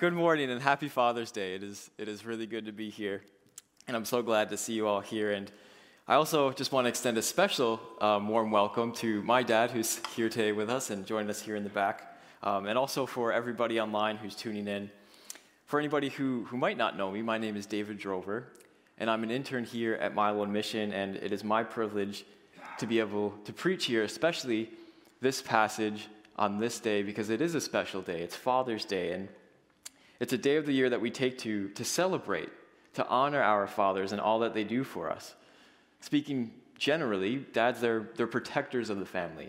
Good morning and happy Father's Day. It is, it is really good to be here. And I'm so glad to see you all here. And I also just want to extend a special um, warm welcome to my dad, who's here today with us and joining us here in the back, um, and also for everybody online who's tuning in. For anybody who, who might not know me, my name is David Drover, and I'm an intern here at Milo Mission, and it is my privilege to be able to preach here, especially this passage on this day, because it is a special day. It's Father's Day, and it's a day of the year that we take to, to celebrate, to honor our fathers and all that they do for us. Speaking generally, dads, they're, they're protectors of the family.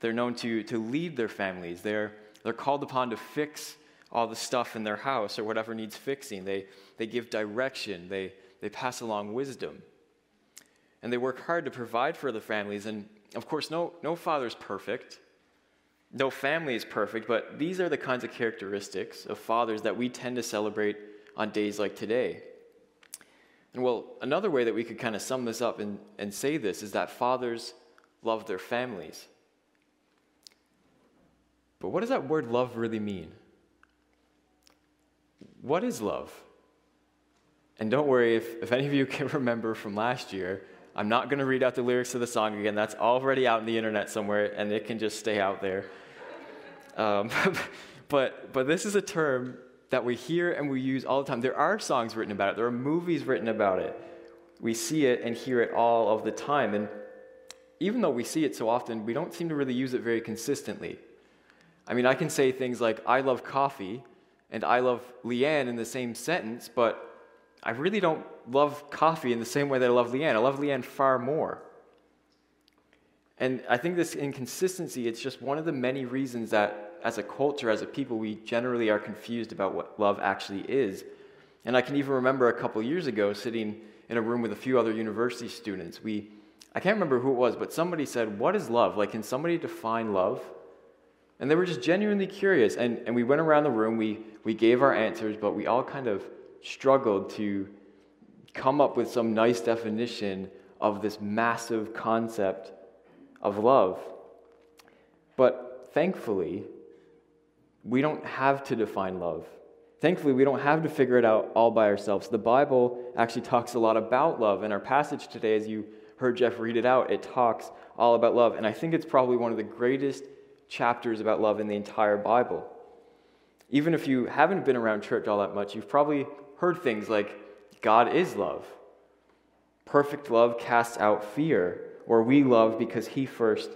They're known to, to lead their families. They're, they're called upon to fix all the stuff in their house or whatever needs fixing. They, they give direction, they, they pass along wisdom. And they work hard to provide for the families. And of course, no, no father is perfect, no family is perfect, but these are the kinds of characteristics of fathers that we tend to celebrate on days like today. And well, another way that we could kind of sum this up and, and say this is that fathers love their families. But what does that word love really mean? What is love? And don't worry, if, if any of you can remember from last year, I'm not going to read out the lyrics to the song again. That's already out in the internet somewhere, and it can just stay out there. Um, but, but this is a term that we hear and we use all the time. There are songs written about it, there are movies written about it. We see it and hear it all of the time. And even though we see it so often, we don't seem to really use it very consistently. I mean, I can say things like, I love coffee and I love Leanne in the same sentence, but I really don't love coffee in the same way that I love Leanne. I love Leanne far more. And I think this inconsistency, it's just one of the many reasons that as a culture, as a people, we generally are confused about what love actually is. And I can even remember a couple years ago sitting in a room with a few other university students. We, I can't remember who it was, but somebody said, What is love? Like, can somebody define love? And they were just genuinely curious. And, and we went around the room, we, we gave our answers, but we all kind of struggled to come up with some nice definition of this massive concept of love. But thankfully, we don't have to define love. Thankfully, we don't have to figure it out all by ourselves. The Bible actually talks a lot about love. In our passage today, as you heard Jeff read it out, it talks all about love. And I think it's probably one of the greatest chapters about love in the entire Bible. Even if you haven't been around church all that much, you've probably heard things like, God is love. Perfect love casts out fear, or we love because he first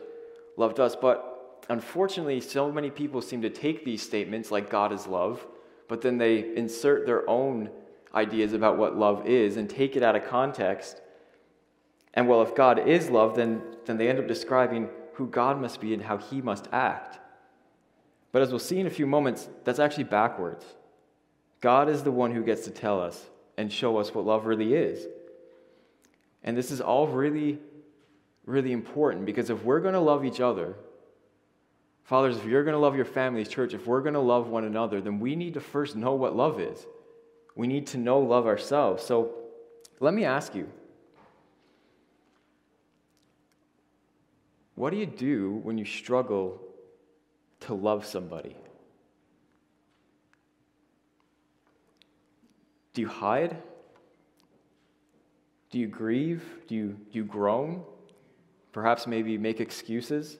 loved us. But unfortunately, so many people seem to take these statements like God is love, but then they insert their own ideas about what love is and take it out of context. And well, if God is love, then, then they end up describing who God must be and how he must act. But as we'll see in a few moments, that's actually backwards. God is the one who gets to tell us and show us what love really is. And this is all really, really important because if we're going to love each other, Fathers, if you're going to love your families, church, if we're going to love one another, then we need to first know what love is. We need to know love ourselves. So let me ask you what do you do when you struggle to love somebody? Do you hide? Do you grieve? Do you, do you groan? Perhaps maybe make excuses?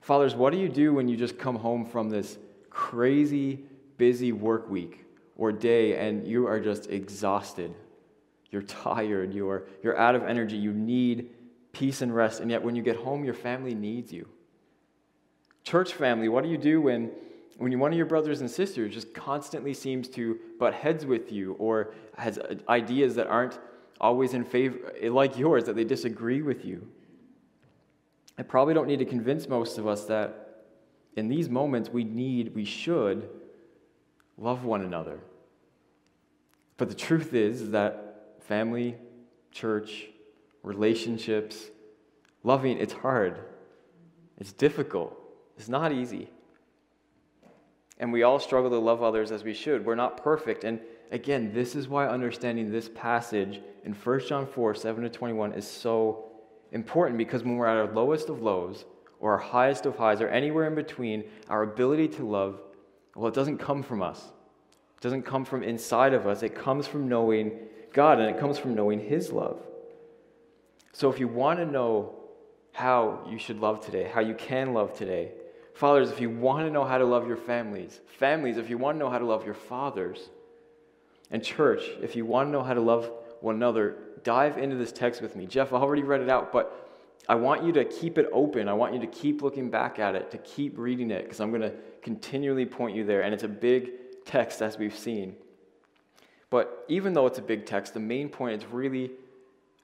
Fathers, what do you do when you just come home from this crazy, busy work week or day and you are just exhausted? You're tired, you're, you're out of energy, you need peace and rest, and yet when you get home, your family needs you. Church family, what do you do when, when one of your brothers and sisters just constantly seems to butt heads with you or has ideas that aren't always in favor, like yours, that they disagree with you? I probably don't need to convince most of us that in these moments we need, we should love one another. But the truth is that family, church, relationships, loving, it's hard. It's difficult. It's not easy. And we all struggle to love others as we should. We're not perfect. And again, this is why understanding this passage in 1 John 4 7 to 21 is so important because when we're at our lowest of lows or our highest of highs or anywhere in between, our ability to love, well, it doesn't come from us. It doesn't come from inside of us, it comes from knowing God and it comes from knowing His love. So if you want to know how you should love today, how you can love today, fathers, if you want to know how to love your families, families, if you want to know how to love your fathers, and church, if you want to know how to love one another, dive into this text with me. Jeff, I already read it out, but I want you to keep it open. I want you to keep looking back at it, to keep reading it, because I'm going to continually point you there. And it's a big text, as we've seen. But even though it's a big text, the main point is really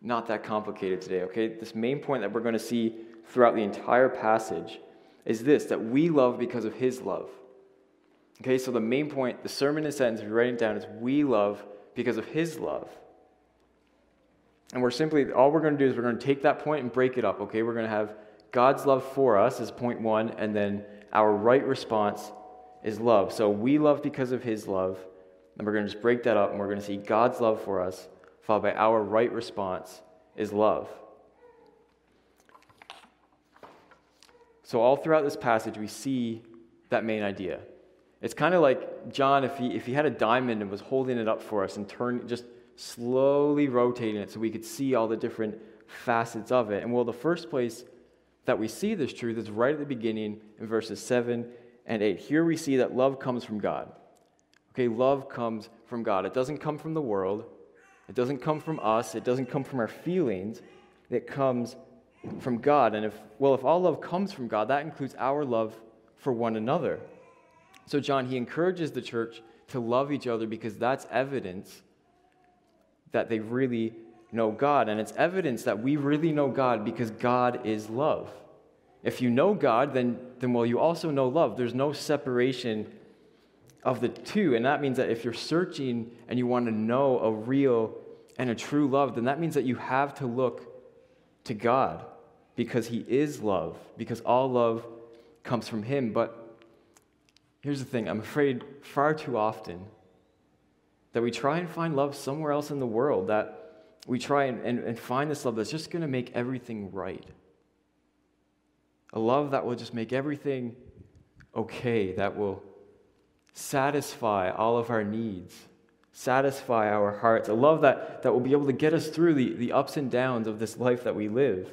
not that complicated today, okay? This main point that we're going to see throughout the entire passage is this that we love because of his love. Okay, so the main point, the sermon in a sentence, if you're writing it down, is we love because of his love. And we're simply, all we're going to do is we're going to take that point and break it up, okay? We're going to have God's love for us as point one, and then our right response is love. So we love because of his love. And we're going to just break that up, and we're going to see God's love for us, followed by our right response is love. So, all throughout this passage, we see that main idea. It's kind of like John, if he, if he had a diamond and was holding it up for us and turn, just slowly rotating it so we could see all the different facets of it. And well, the first place that we see this truth is right at the beginning in verses 7 and 8. Here we see that love comes from God. Okay, love comes from God. It doesn't come from the world, it doesn't come from us, it doesn't come from our feelings. It comes from God. And if, well, if all love comes from God, that includes our love for one another. So, John, he encourages the church to love each other because that's evidence that they really know God. And it's evidence that we really know God because God is love. If you know God, then, then well, you also know love. There's no separation of the two. And that means that if you're searching and you want to know a real and a true love, then that means that you have to look to God because He is love, because all love comes from Him. But Here's the thing I'm afraid far too often that we try and find love somewhere else in the world, that we try and, and, and find this love that's just going to make everything right. A love that will just make everything okay, that will satisfy all of our needs, satisfy our hearts, a love that, that will be able to get us through the, the ups and downs of this life that we live.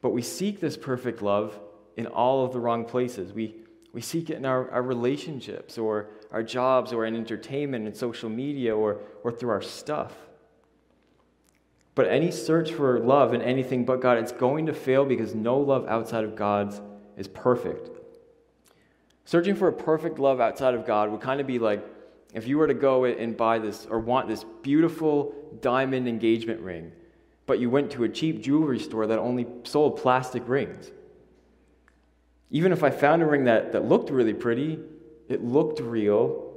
But we seek this perfect love in all of the wrong places. We, we seek it in our, our relationships or our jobs or in entertainment and social media or, or through our stuff. But any search for love in anything but God, it's going to fail because no love outside of God's is perfect. Searching for a perfect love outside of God would kind of be like if you were to go and buy this or want this beautiful diamond engagement ring, but you went to a cheap jewelry store that only sold plastic rings. Even if I found a ring that, that looked really pretty, it looked real,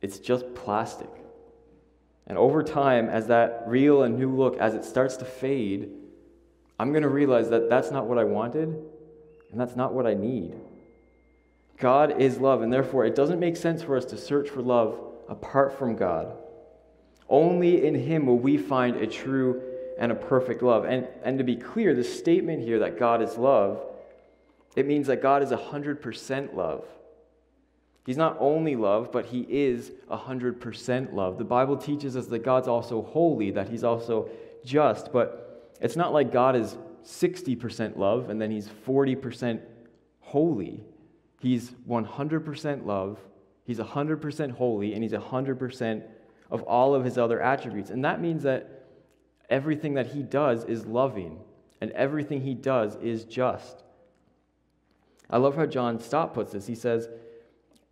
it's just plastic. And over time, as that real and new look, as it starts to fade, I'm going to realize that that's not what I wanted, and that's not what I need. God is love, and therefore it doesn't make sense for us to search for love apart from God. Only in Him will we find a true and a perfect love. And, and to be clear, the statement here that God is love it means that God is 100% love. He's not only love, but He is 100% love. The Bible teaches us that God's also holy, that He's also just, but it's not like God is 60% love and then He's 40% holy. He's 100% love, He's 100% holy, and He's 100% of all of His other attributes. And that means that everything that He does is loving, and everything He does is just. I love how John Stott puts this. He says,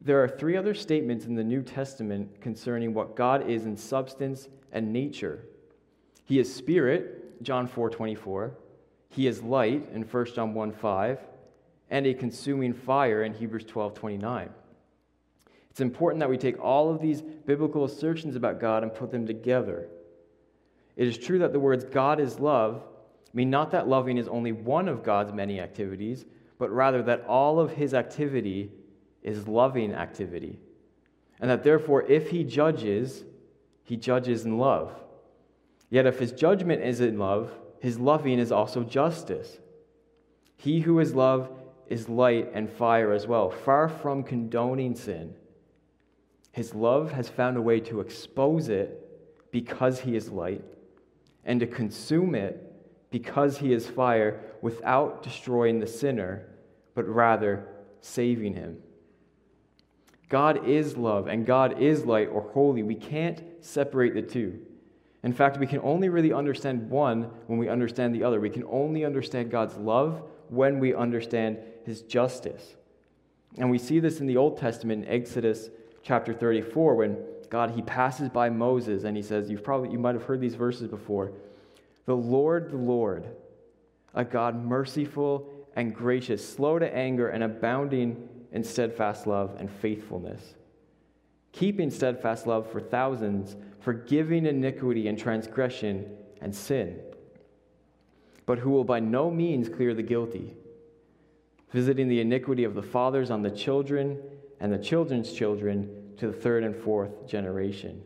There are three other statements in the New Testament concerning what God is in substance and nature. He is spirit, John 4 24. He is light in 1 John 1 5, and a consuming fire in Hebrews 12 29. It's important that we take all of these biblical assertions about God and put them together. It is true that the words God is love mean not that loving is only one of God's many activities, but rather that all of his activity is loving activity. And that therefore, if he judges, he judges in love. Yet if his judgment is in love, his loving is also justice. He who is love is light and fire as well, far from condoning sin. His love has found a way to expose it because He is light and to consume it because He is fire without destroying the sinner, but rather saving him. God is love and God is light or holy. We can't separate the two. In fact, we can only really understand one when we understand the other. We can only understand God's love when we understand his justice. And we see this in the Old Testament in Exodus chapter 34 when God he passes by Moses and he says, You've probably you might have heard these verses before. The Lord, the Lord, a God merciful and gracious, slow to anger and abounding in steadfast love and faithfulness, keeping steadfast love for thousands, forgiving iniquity and transgression and sin, but who will by no means clear the guilty, visiting the iniquity of the fathers on the children and the children's children to the third and fourth generation.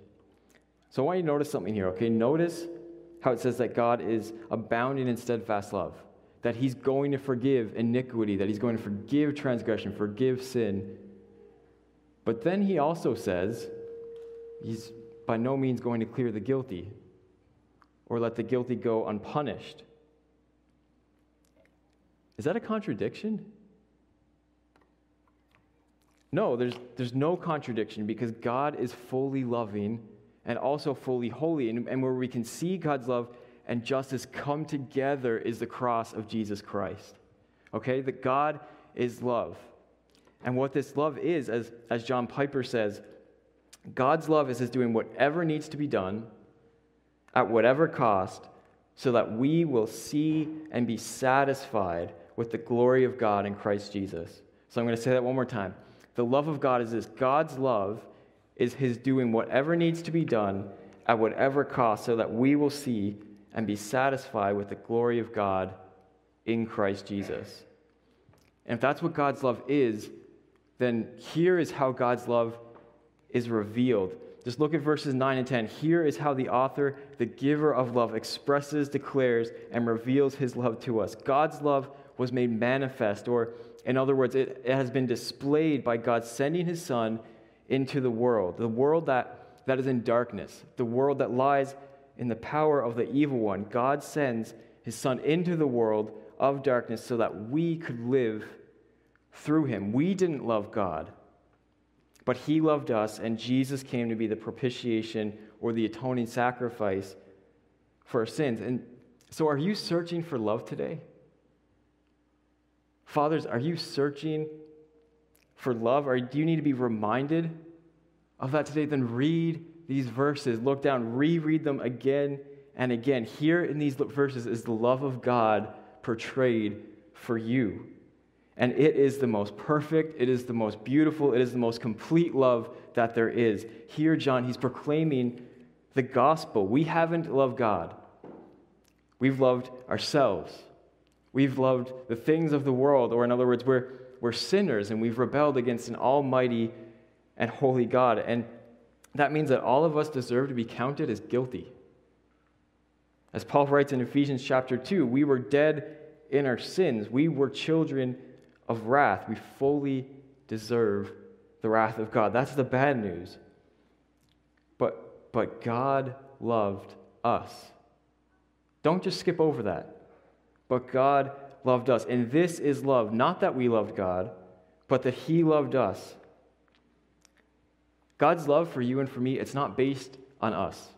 So I want you to notice something here, okay? Notice how it says that God is abounding in steadfast love that he's going to forgive iniquity, that he's going to forgive transgression, forgive sin. But then he also says he's by no means going to clear the guilty or let the guilty go unpunished. Is that a contradiction? No, there's, there's no contradiction because God is fully loving and also fully holy. And, and where we can see God's love and justice come together is the cross of Jesus Christ. Okay? That God is love. And what this love is, as, as John Piper says, God's love is his doing whatever needs to be done at whatever cost so that we will see and be satisfied with the glory of God in Christ Jesus. So I'm going to say that one more time. The love of God is this God's love is his doing whatever needs to be done at whatever cost so that we will see and be satisfied with the glory of God in Christ Jesus. And if that's what God's love is, then here is how God's love is revealed. Just look at verses 9 and 10. Here is how the author, the giver of love, expresses, declares, and reveals his love to us. God's love was made manifest, or in other words, it, it has been displayed by God sending his Son into the world, the world that, that is in darkness, the world that lies in the power of the evil one, God sends his Son into the world of darkness so that we could live through him. We didn't love God, but he loved us, and Jesus came to be the propitiation or the atoning sacrifice for our sins. And so, are you searching for love today? Fathers, are you searching for love? Or do you need to be reminded of that today? Then read these verses, look down, reread them again and again. Here in these verses is the love of God portrayed for you. And it is the most perfect, it is the most beautiful, it is the most complete love that there is. Here, John, he's proclaiming the gospel. We haven't loved God, we've loved ourselves. We've loved the things of the world, or in other words, we're, we're sinners and we've rebelled against an almighty and holy God. And that means that all of us deserve to be counted as guilty. As Paul writes in Ephesians chapter 2, we were dead in our sins. We were children of wrath. We fully deserve the wrath of God. That's the bad news. But, but God loved us. Don't just skip over that. But God loved us. And this is love, not that we loved God, but that He loved us God's love for you and for me, it's not based on us.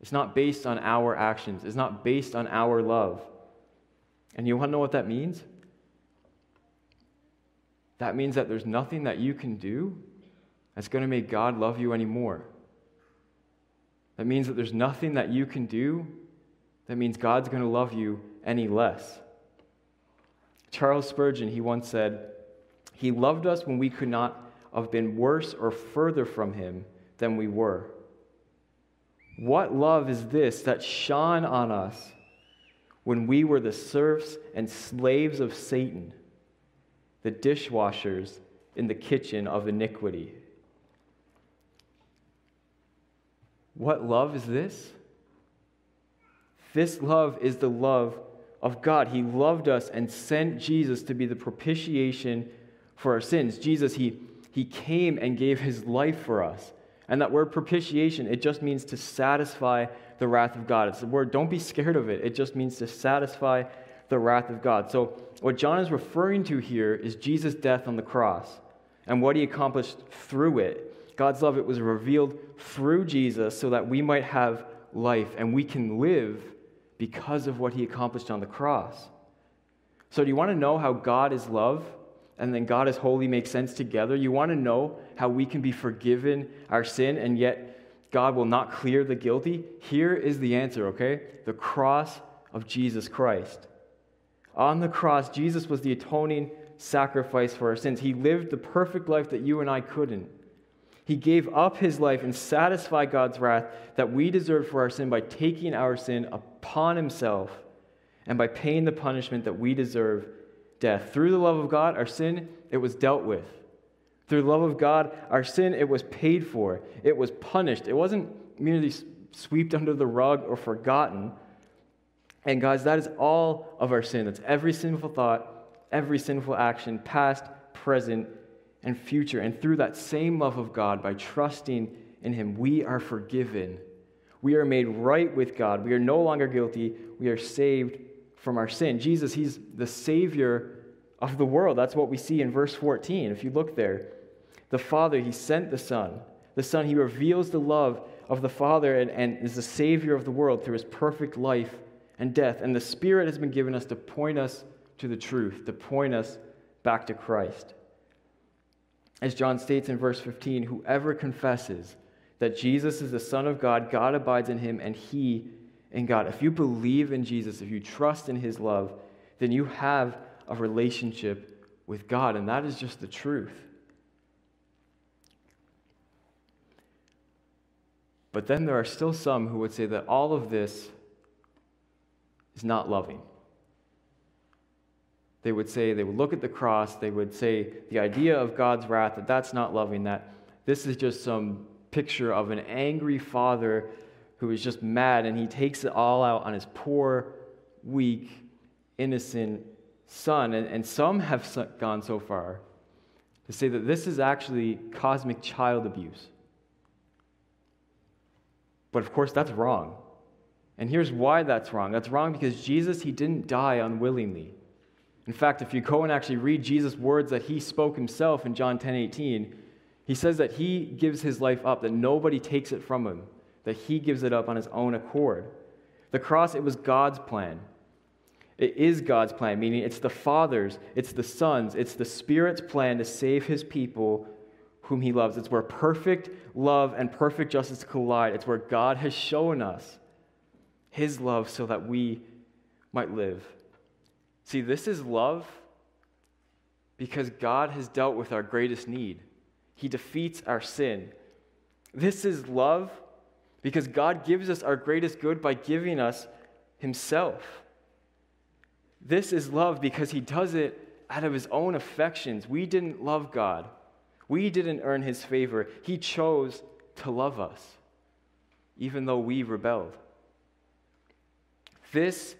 It's not based on our actions. It's not based on our love. And you want to know what that means? That means that there's nothing that you can do that's going to make God love you anymore. That means that there's nothing that you can do that means God's going to love you any less. Charles Spurgeon, he once said, He loved us when we could not have been worse or further from him than we were. What love is this that shone on us when we were the serfs and slaves of Satan, the dishwashers in the kitchen of iniquity? What love is this? This love is the love of God. He loved us and sent Jesus to be the propitiation for our sins. Jesus, He He came and gave his life for us. And that word propitiation, it just means to satisfy the wrath of God. It's the word, don't be scared of it. It just means to satisfy the wrath of God. So, what John is referring to here is Jesus' death on the cross and what he accomplished through it. God's love, it was revealed through Jesus so that we might have life and we can live because of what he accomplished on the cross. So, do you want to know how God is love and then God is holy make sense together? You want to know how we can be forgiven our sin and yet God will not clear the guilty? Here is the answer, okay? The cross of Jesus Christ. On the cross, Jesus was the atoning sacrifice for our sins. He lived the perfect life that you and I couldn't. He gave up his life and satisfied God's wrath that we deserved for our sin by taking our sin upon himself and by paying the punishment that we deserve death. Through the love of God, our sin, it was dealt with. Through the love of God, our sin, it was paid for. It was punished. It wasn't merely swept under the rug or forgotten. And guys, that is all of our sin. That's every sinful thought, every sinful action, past, present, and future. And through that same love of God, by trusting in Him, we are forgiven. We are made right with God. We are no longer guilty. We are saved from our sin. Jesus, He's the Savior of the world. That's what we see in verse 14. If you look there, the Father, He sent the Son. The Son, He reveals the love of the Father and, and is the Savior of the world through His perfect life and death. And the Spirit has been given us to point us to the truth, to point us back to Christ. As John states in verse 15, whoever confesses that Jesus is the Son of God, God abides in him, and he in God. If you believe in Jesus, if you trust in his love, then you have a relationship with God, and that is just the truth. But then there are still some who would say that all of this is not loving. They would say, they would look at the cross, they would say the idea of God's wrath, that that's not loving, that this is just some picture of an angry father who is just mad and he takes it all out on his poor, weak, innocent son. And, and some have gone so far to say that this is actually cosmic child abuse. But of course, that's wrong. And here's why that's wrong. That's wrong because Jesus, he didn't die unwillingly. In fact, if you go and actually read Jesus' words that he spoke himself in John 10 18, he says that he gives his life up, that nobody takes it from him that he gives it up on his own accord. The cross, it was God's plan. It is God's plan, meaning it's the Father's, it's the Son's, it's the Spirit's plan to save his people whom he loves. It's where perfect love and perfect justice collide. It's where God has shown us his love so that we might live. See, this is love because God has dealt with our greatest need. He defeats our sin. This is love because God gives us our greatest good by giving us Himself. This is love because He does it out of His own affections. We didn't love God, we didn't earn His favor. He chose to love us, even though we rebelled. This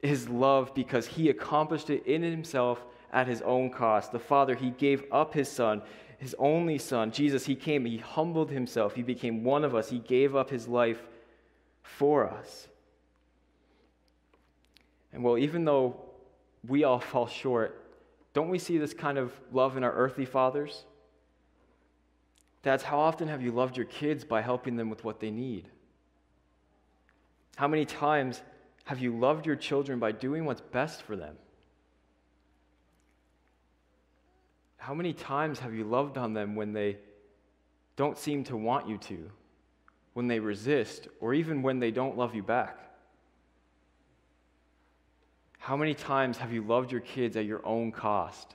is love because He accomplished it in Himself at His own cost. The Father, He gave up His Son his only son, Jesus, he came, he humbled himself, he became one of us, he gave up his life for us. And well, even though we all fall short, don't we see this kind of love in our earthly fathers? Dads, how often have you loved your kids by helping them with what they need? How many times have you loved your children by doing what's best for them? How many times have you loved on them when they don't seem to want you to, when they resist, or even when they don't love you back? How many times have you loved your kids at your own cost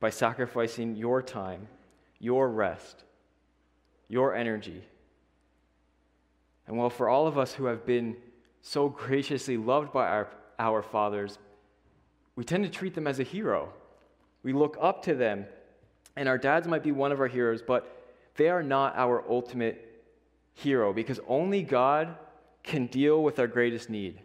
by sacrificing your time, your rest, your energy? And well, for all of us who have been so graciously loved by our, our fathers, we tend to treat them as a hero. We look up to them, and our dads might be one of our heroes, but they are not our ultimate hero because only God can deal with our greatest need.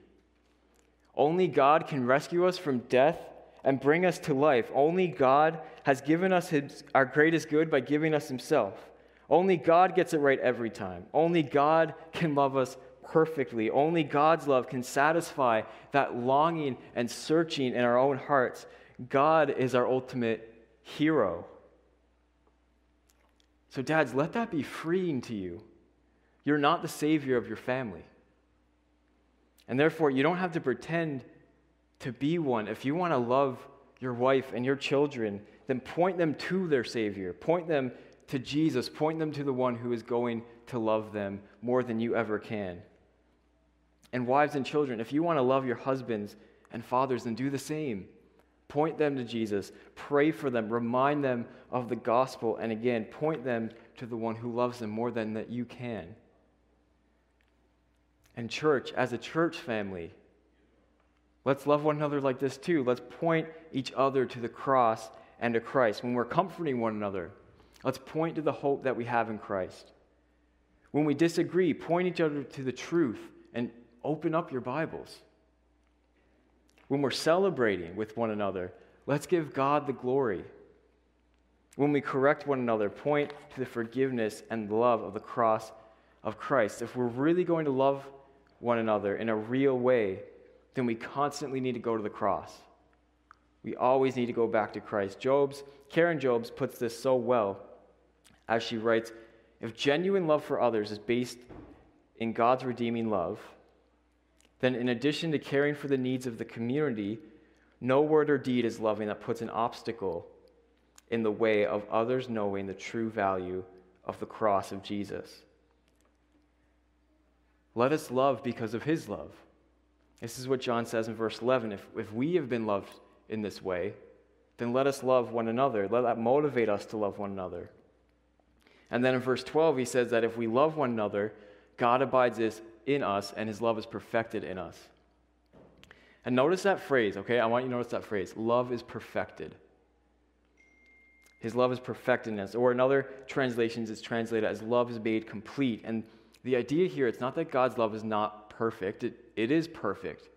Only God can rescue us from death and bring us to life. Only God has given us his, our greatest good by giving us Himself. Only God gets it right every time. Only God can love us perfectly. Only God's love can satisfy that longing and searching in our own hearts. God is our ultimate hero. So, dads, let that be freeing to you. You're not the savior of your family. And therefore, you don't have to pretend to be one. If you want to love your wife and your children, then point them to their Savior. Point them to Jesus. Point them to the one who is going to love them more than you ever can. And wives and children, if you want to love your husbands and fathers, then do the same. Point them to Jesus. Pray for them. Remind them of the gospel. And again, point them to the one who loves them more than that you can. And, church, as a church family, let's love one another like this too. Let's point each other to the cross and to Christ. When we're comforting one another, let's point to the hope that we have in Christ. When we disagree, point each other to the truth and open up your Bibles. When we're celebrating with one another, let's give God the glory. When we correct one another, point to the forgiveness and love of the cross of Christ. If we're really going to love one another in a real way, then we constantly need to go to the cross. We always need to go back to Christ. Jobes, Karen Jobes puts this so well as she writes If genuine love for others is based in God's redeeming love, then in addition to caring for the needs of the community, no word or deed is loving that puts an obstacle in the way of others knowing the true value of the cross of Jesus. Let us love because of his love. This is what John says in verse 11. If, if we have been loved in this way, then let us love one another. Let that motivate us to love one another. And then in verse 12, he says that if we love one another, God abides in us and his love is perfected in us. And notice that phrase, okay? I want you to notice that phrase love is perfected. His love is perfected in us. Or in other translations, it's translated as love is made complete. And the idea here, it's not that God's love is not perfect, it, it is perfect.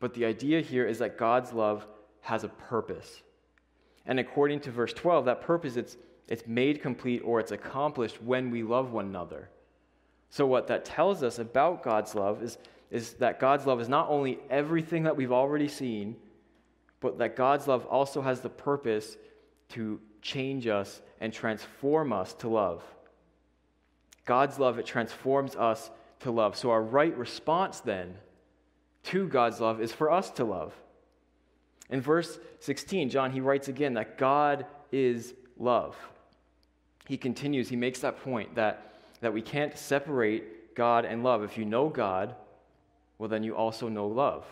But the idea here is that God's love has a purpose. And according to verse 12, that purpose, it's, it's made complete or it's accomplished when we love one another. So, what that tells us about God's love is, is that God's love is not only everything that we've already seen, but that God's love also has the purpose to change us and transform us to love. God's love, it transforms us to love. So, our right response then to God's love is for us to love. In verse 16, John, he writes again that God is love. He continues, he makes that point that, that we can't separate God and love. If you know God, well, then you also know love.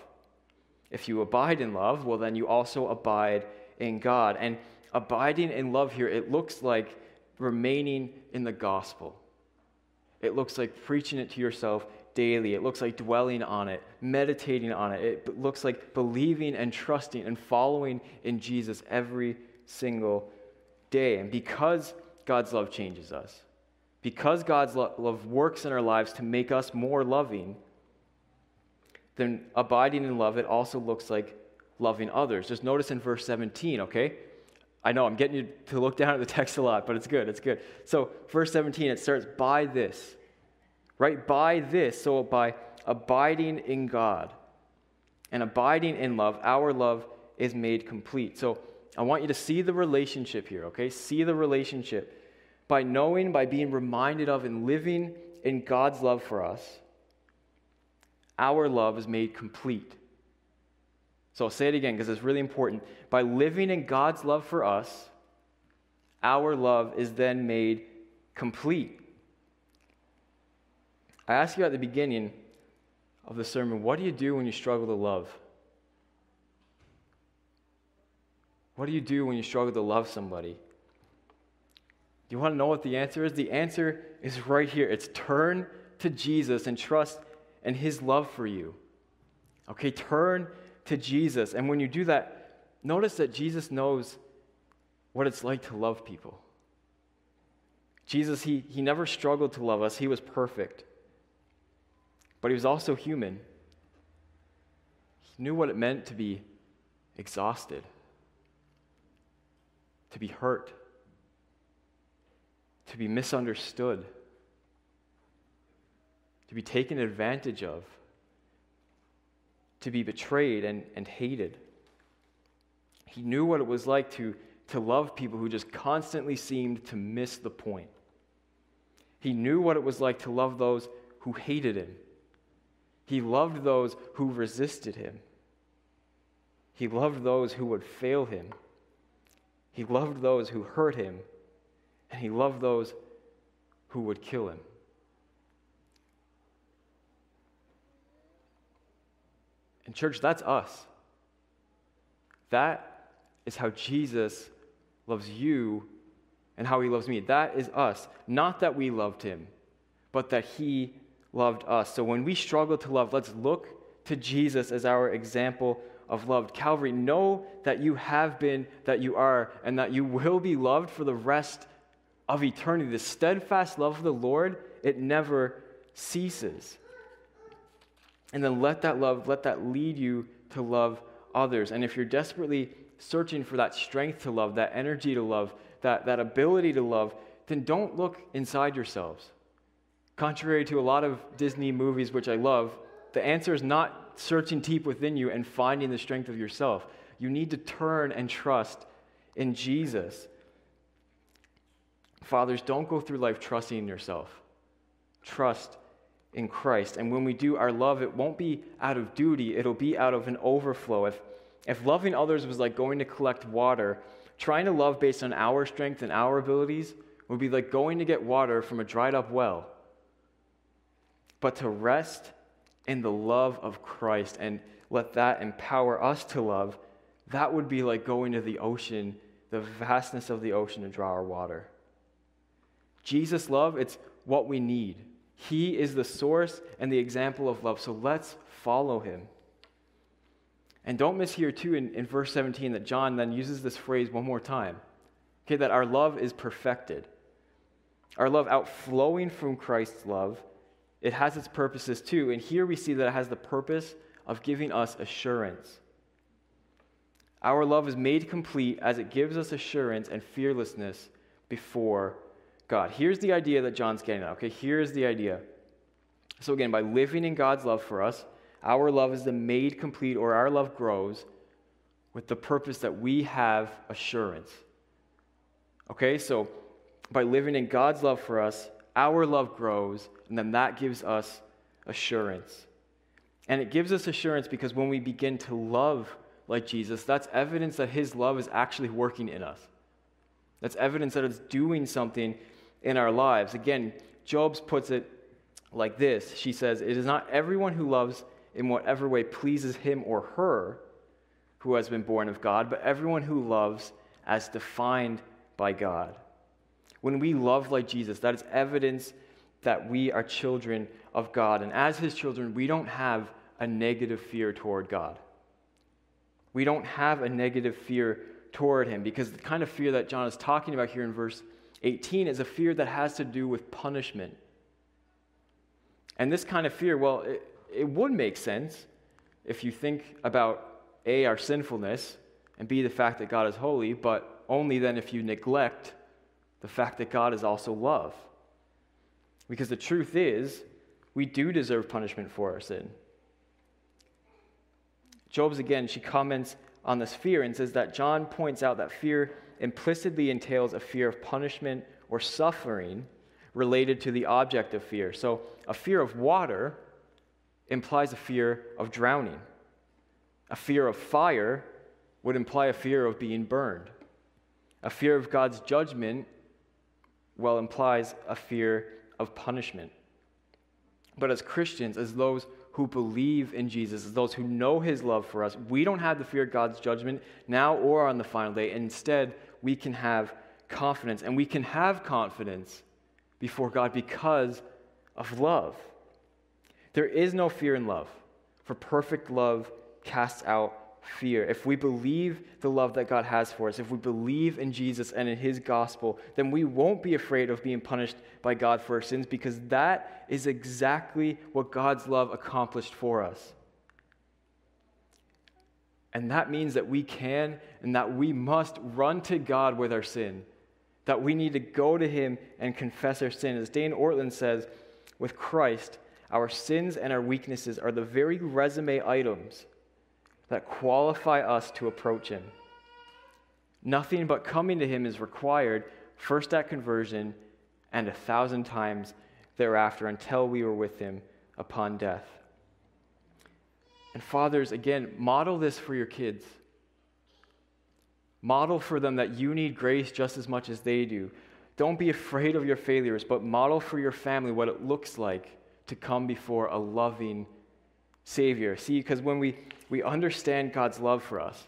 If you abide in love, well, then you also abide in God. And abiding in love here, it looks like remaining in the gospel. It looks like preaching it to yourself daily. It looks like dwelling on it, meditating on it. It looks like believing and trusting and following in Jesus every single day. And because God's love changes us, because God's love works in our lives to make us more loving, then abiding in love, it also looks like loving others. Just notice in verse 17, okay? I know I'm getting you to look down at the text a lot, but it's good. It's good. So, verse 17, it starts by this, right? By this. So, by abiding in God and abiding in love, our love is made complete. So, I want you to see the relationship here, okay? See the relationship. By knowing, by being reminded of, and living in God's love for us, our love is made complete. So I'll say it again because it's really important. By living in God's love for us, our love is then made complete. I asked you at the beginning of the sermon, what do you do when you struggle to love? What do you do when you struggle to love somebody? Do you want to know what the answer is? The answer is right here. It's turn to Jesus and trust in his love for you. Okay, turn to Jesus. And when you do that, notice that Jesus knows what it's like to love people. Jesus, he, he never struggled to love us, he was perfect. But he was also human. He knew what it meant to be exhausted, to be hurt, to be misunderstood, to be taken advantage of, to be betrayed and, and hated. He knew what it was like to, to love people who just constantly seemed to miss the point. He knew what it was like to love those who hated him. He loved those who resisted him. He loved those who would fail him. He loved those who hurt him. And he loved those who would kill him. And, church, that's us. That is how Jesus loves you and how he loves me. That is us. Not that we loved him, but that he loved us. So when we struggle to love, let's look to Jesus as our example of love. Calvary, know that you have been, that you are, and that you will be loved for the rest of eternity. The steadfast love of the Lord, it never ceases. And then let that love, let that lead you to love others. And if you're desperately searching for that strength to love, that energy to love, that, that ability to love, then don't look inside yourselves. Contrary to a lot of Disney movies, which I love, the answer is not searching deep within you and finding the strength of yourself. You need to turn and trust in Jesus. Fathers, don't go through life trusting in yourself. Trust in Christ. And when we do our love, it won't be out of duty, it'll be out of an overflow. If, if loving others was like going to collect water, trying to love based on our strength and our abilities would be like going to get water from a dried up well. But to rest in the love of Christ and let that empower us to love, that would be like going to the ocean, the vastness of the ocean to draw our water. Jesus' love, it's what we need. He is the source and the example of love. So let's follow him. And don't miss here, too, in, in verse 17, that John then uses this phrase one more time. Okay, that our love is perfected. Our love outflowing from Christ's love, it has its purposes too. And here we see that it has the purpose of giving us assurance. Our love is made complete as it gives us assurance and fearlessness before God. Here's the idea that John's getting at. Okay, here's the idea. So, again, by living in God's love for us, our love is then made complete, or our love grows with the purpose that we have assurance. Okay, so by living in God's love for us, our love grows, and then that gives us assurance. And it gives us assurance because when we begin to love like Jesus, that's evidence that his love is actually working in us. That's evidence that it's doing something in our lives. Again, Jobes puts it like this She says, It is not everyone who loves in whatever way pleases him or her who has been born of God, but everyone who loves as defined by God. When we love like Jesus, that is evidence that we are children of God. And as his children, we don't have a negative fear toward God. We don't have a negative fear toward him because the kind of fear that John is talking about here in verse 18 is a fear that has to do with punishment. And this kind of fear, well, it, it would make sense if you think about A, our sinfulness, and B, the fact that God is holy, but only then if you neglect the fact that God is also love. Because the truth is, we do deserve punishment for our sin. Jobes again, she comments on this fear and says that John points out that fear implicitly entails a fear of punishment or suffering related to the object of fear. So, a fear of water implies a fear of drowning. A fear of fire would imply a fear of being burned. A fear of God's judgment, well, implies a fear of punishment. But as Christians, as those who believe in Jesus, as those who know his love for us, we don't have the fear of God's judgment now or on the final day. Instead, we can have confidence, and we can have confidence before God because of love. There is no fear in love, for perfect love casts out fear. If we believe the love that God has for us, if we believe in Jesus and in his gospel, then we won't be afraid of being punished by God for our sins because that is exactly what God's love accomplished for us. And that means that we can and that we must run to God with our sin. That we need to go to Him and confess our sin. As Dane Ortlund says, with Christ, our sins and our weaknesses are the very resume items that qualify us to approach Him. Nothing but coming to Him is required, first at conversion and a thousand times thereafter until we were with Him upon death. And fathers, again, model this for your kids. Model for them that you need grace just as much as they do. Don't be afraid of your failures, but model for your family what it looks like to come before a loving Savior. See, because when we, we understand God's love for us,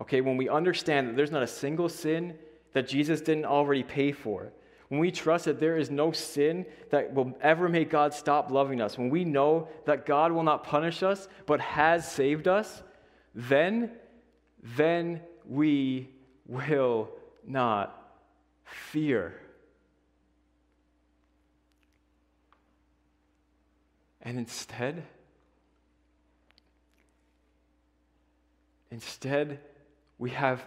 okay, when we understand that there's not a single sin that Jesus didn't already pay for, when we trust that there is no sin that will ever make God stop loving us, when we know that God will not punish us but has saved us, then, then we will not fear. And instead, instead, we have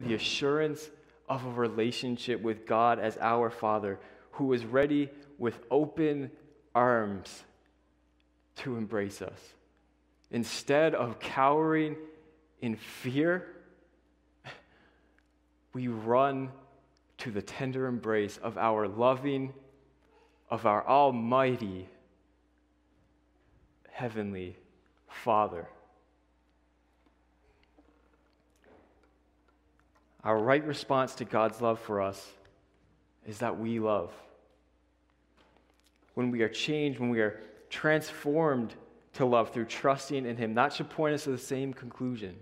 the assurance of a relationship with God as our Father, who is ready with open arms to embrace us. Instead of cowering in fear, we run to the tender embrace of our loving, of our almighty Heavenly Father. Our right response to God's love for us is that we love. When we are changed, when we are transformed to love through trusting in Him, that should point us to the same conclusion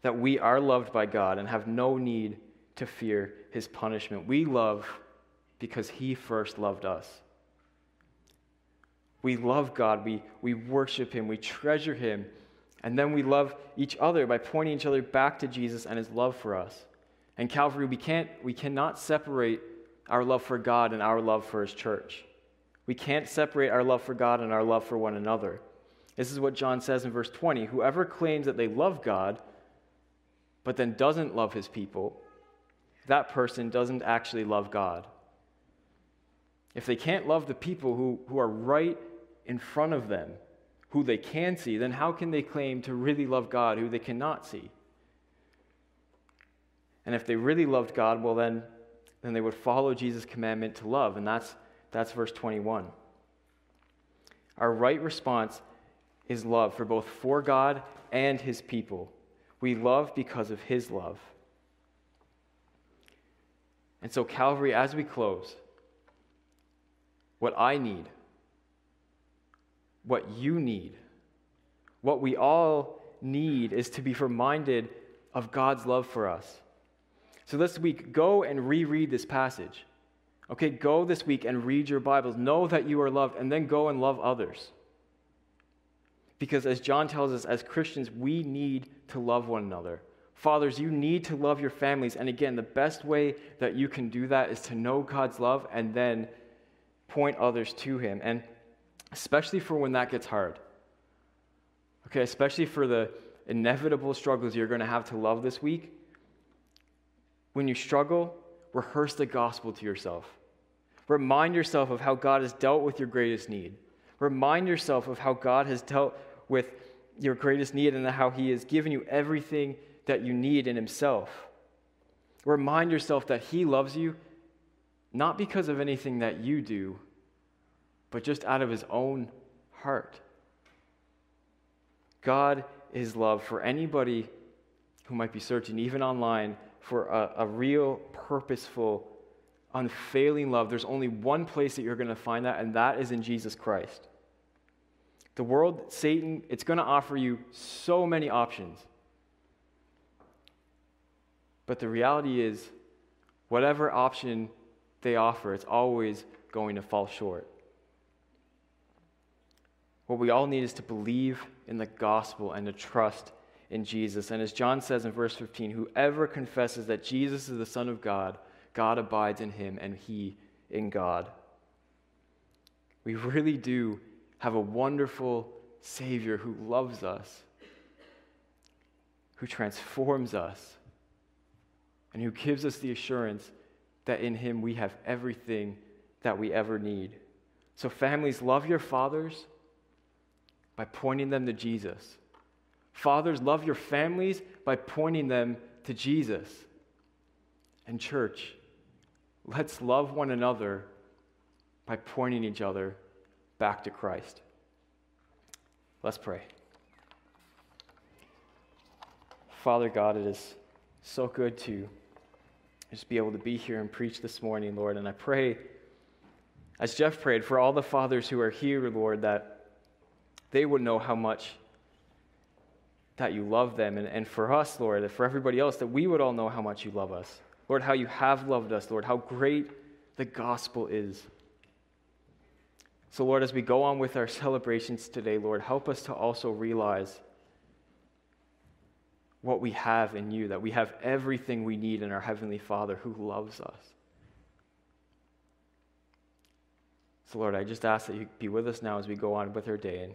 that we are loved by God and have no need to fear His punishment. We love because He first loved us. We love God, we, we worship Him, we treasure Him and then we love each other by pointing each other back to Jesus and his love for us. And Calvary, we, can't, we cannot separate our love for God and our love for his church. We can't separate our love for God and our love for one another. This is what John says in verse 20 Whoever claims that they love God, but then doesn't love his people, that person doesn't actually love God. If they can't love the people who, who are right in front of them, who they can see, then how can they claim to really love God who they cannot see? And if they really loved God, well, then, then they would follow Jesus' commandment to love. And that's, that's verse 21. Our right response is love for both for God and his people. We love because of his love. And so, Calvary, as we close, what I need what you need. What we all need is to be reminded of God's love for us. So this week, go and reread this passage. Okay, go this week and read your Bibles. Know that you are loved, and then go and love others. Because as John tells us, as Christians, we need to love one another. Fathers, you need to love your families. And again, the best way that you can do that is to know God's love and then point others to Him. And especially for when that gets hard. Okay, especially for the inevitable struggles you're going to have to love this week. When you struggle, rehearse the gospel to yourself. Remind yourself of how God has dealt with your greatest need. Remind yourself of how God has dealt with your greatest need and how He has given you everything that you need in Himself. Remind yourself that He loves you not because of anything that you do, but just out of his own heart. God is love for anybody who might be searching, even online, for a, a real, purposeful, unfailing love. There's only one place that you're going to find that, and that is in Jesus Christ. The world, Satan, it's going to offer you so many options. But the reality is, whatever option they offer, it's always going to fall short. What we all need is to believe in the gospel and to trust in Jesus. And as John says in verse 15, whoever confesses that Jesus is the Son of God, God abides in him and he in God. We really do have a wonderful Savior who loves us who transforms us, and who gives us the assurance that in him we have everything that we ever need. So, families, love your fathers by pointing them to Jesus. Fathers, love your families by pointing them to Jesus. And, church, let's love one another by pointing each other back to Christ. Let's pray. Father God, it is so good to just be able to be here and preach this morning, Lord. And I pray, as Jeff prayed, for all the fathers who are here, Lord, that they would know how much that you love them. And, and for us, Lord, and for everybody else, that we would all know how much you love us. Lord, how you have loved us, Lord, how great the gospel is. So, Lord, as we go on with our celebrations today, Lord, help us to also realize what we have in you, that we have everything we need in our Heavenly Father who loves us. So, Lord, I just ask that you be with us now as we go on with our day. In,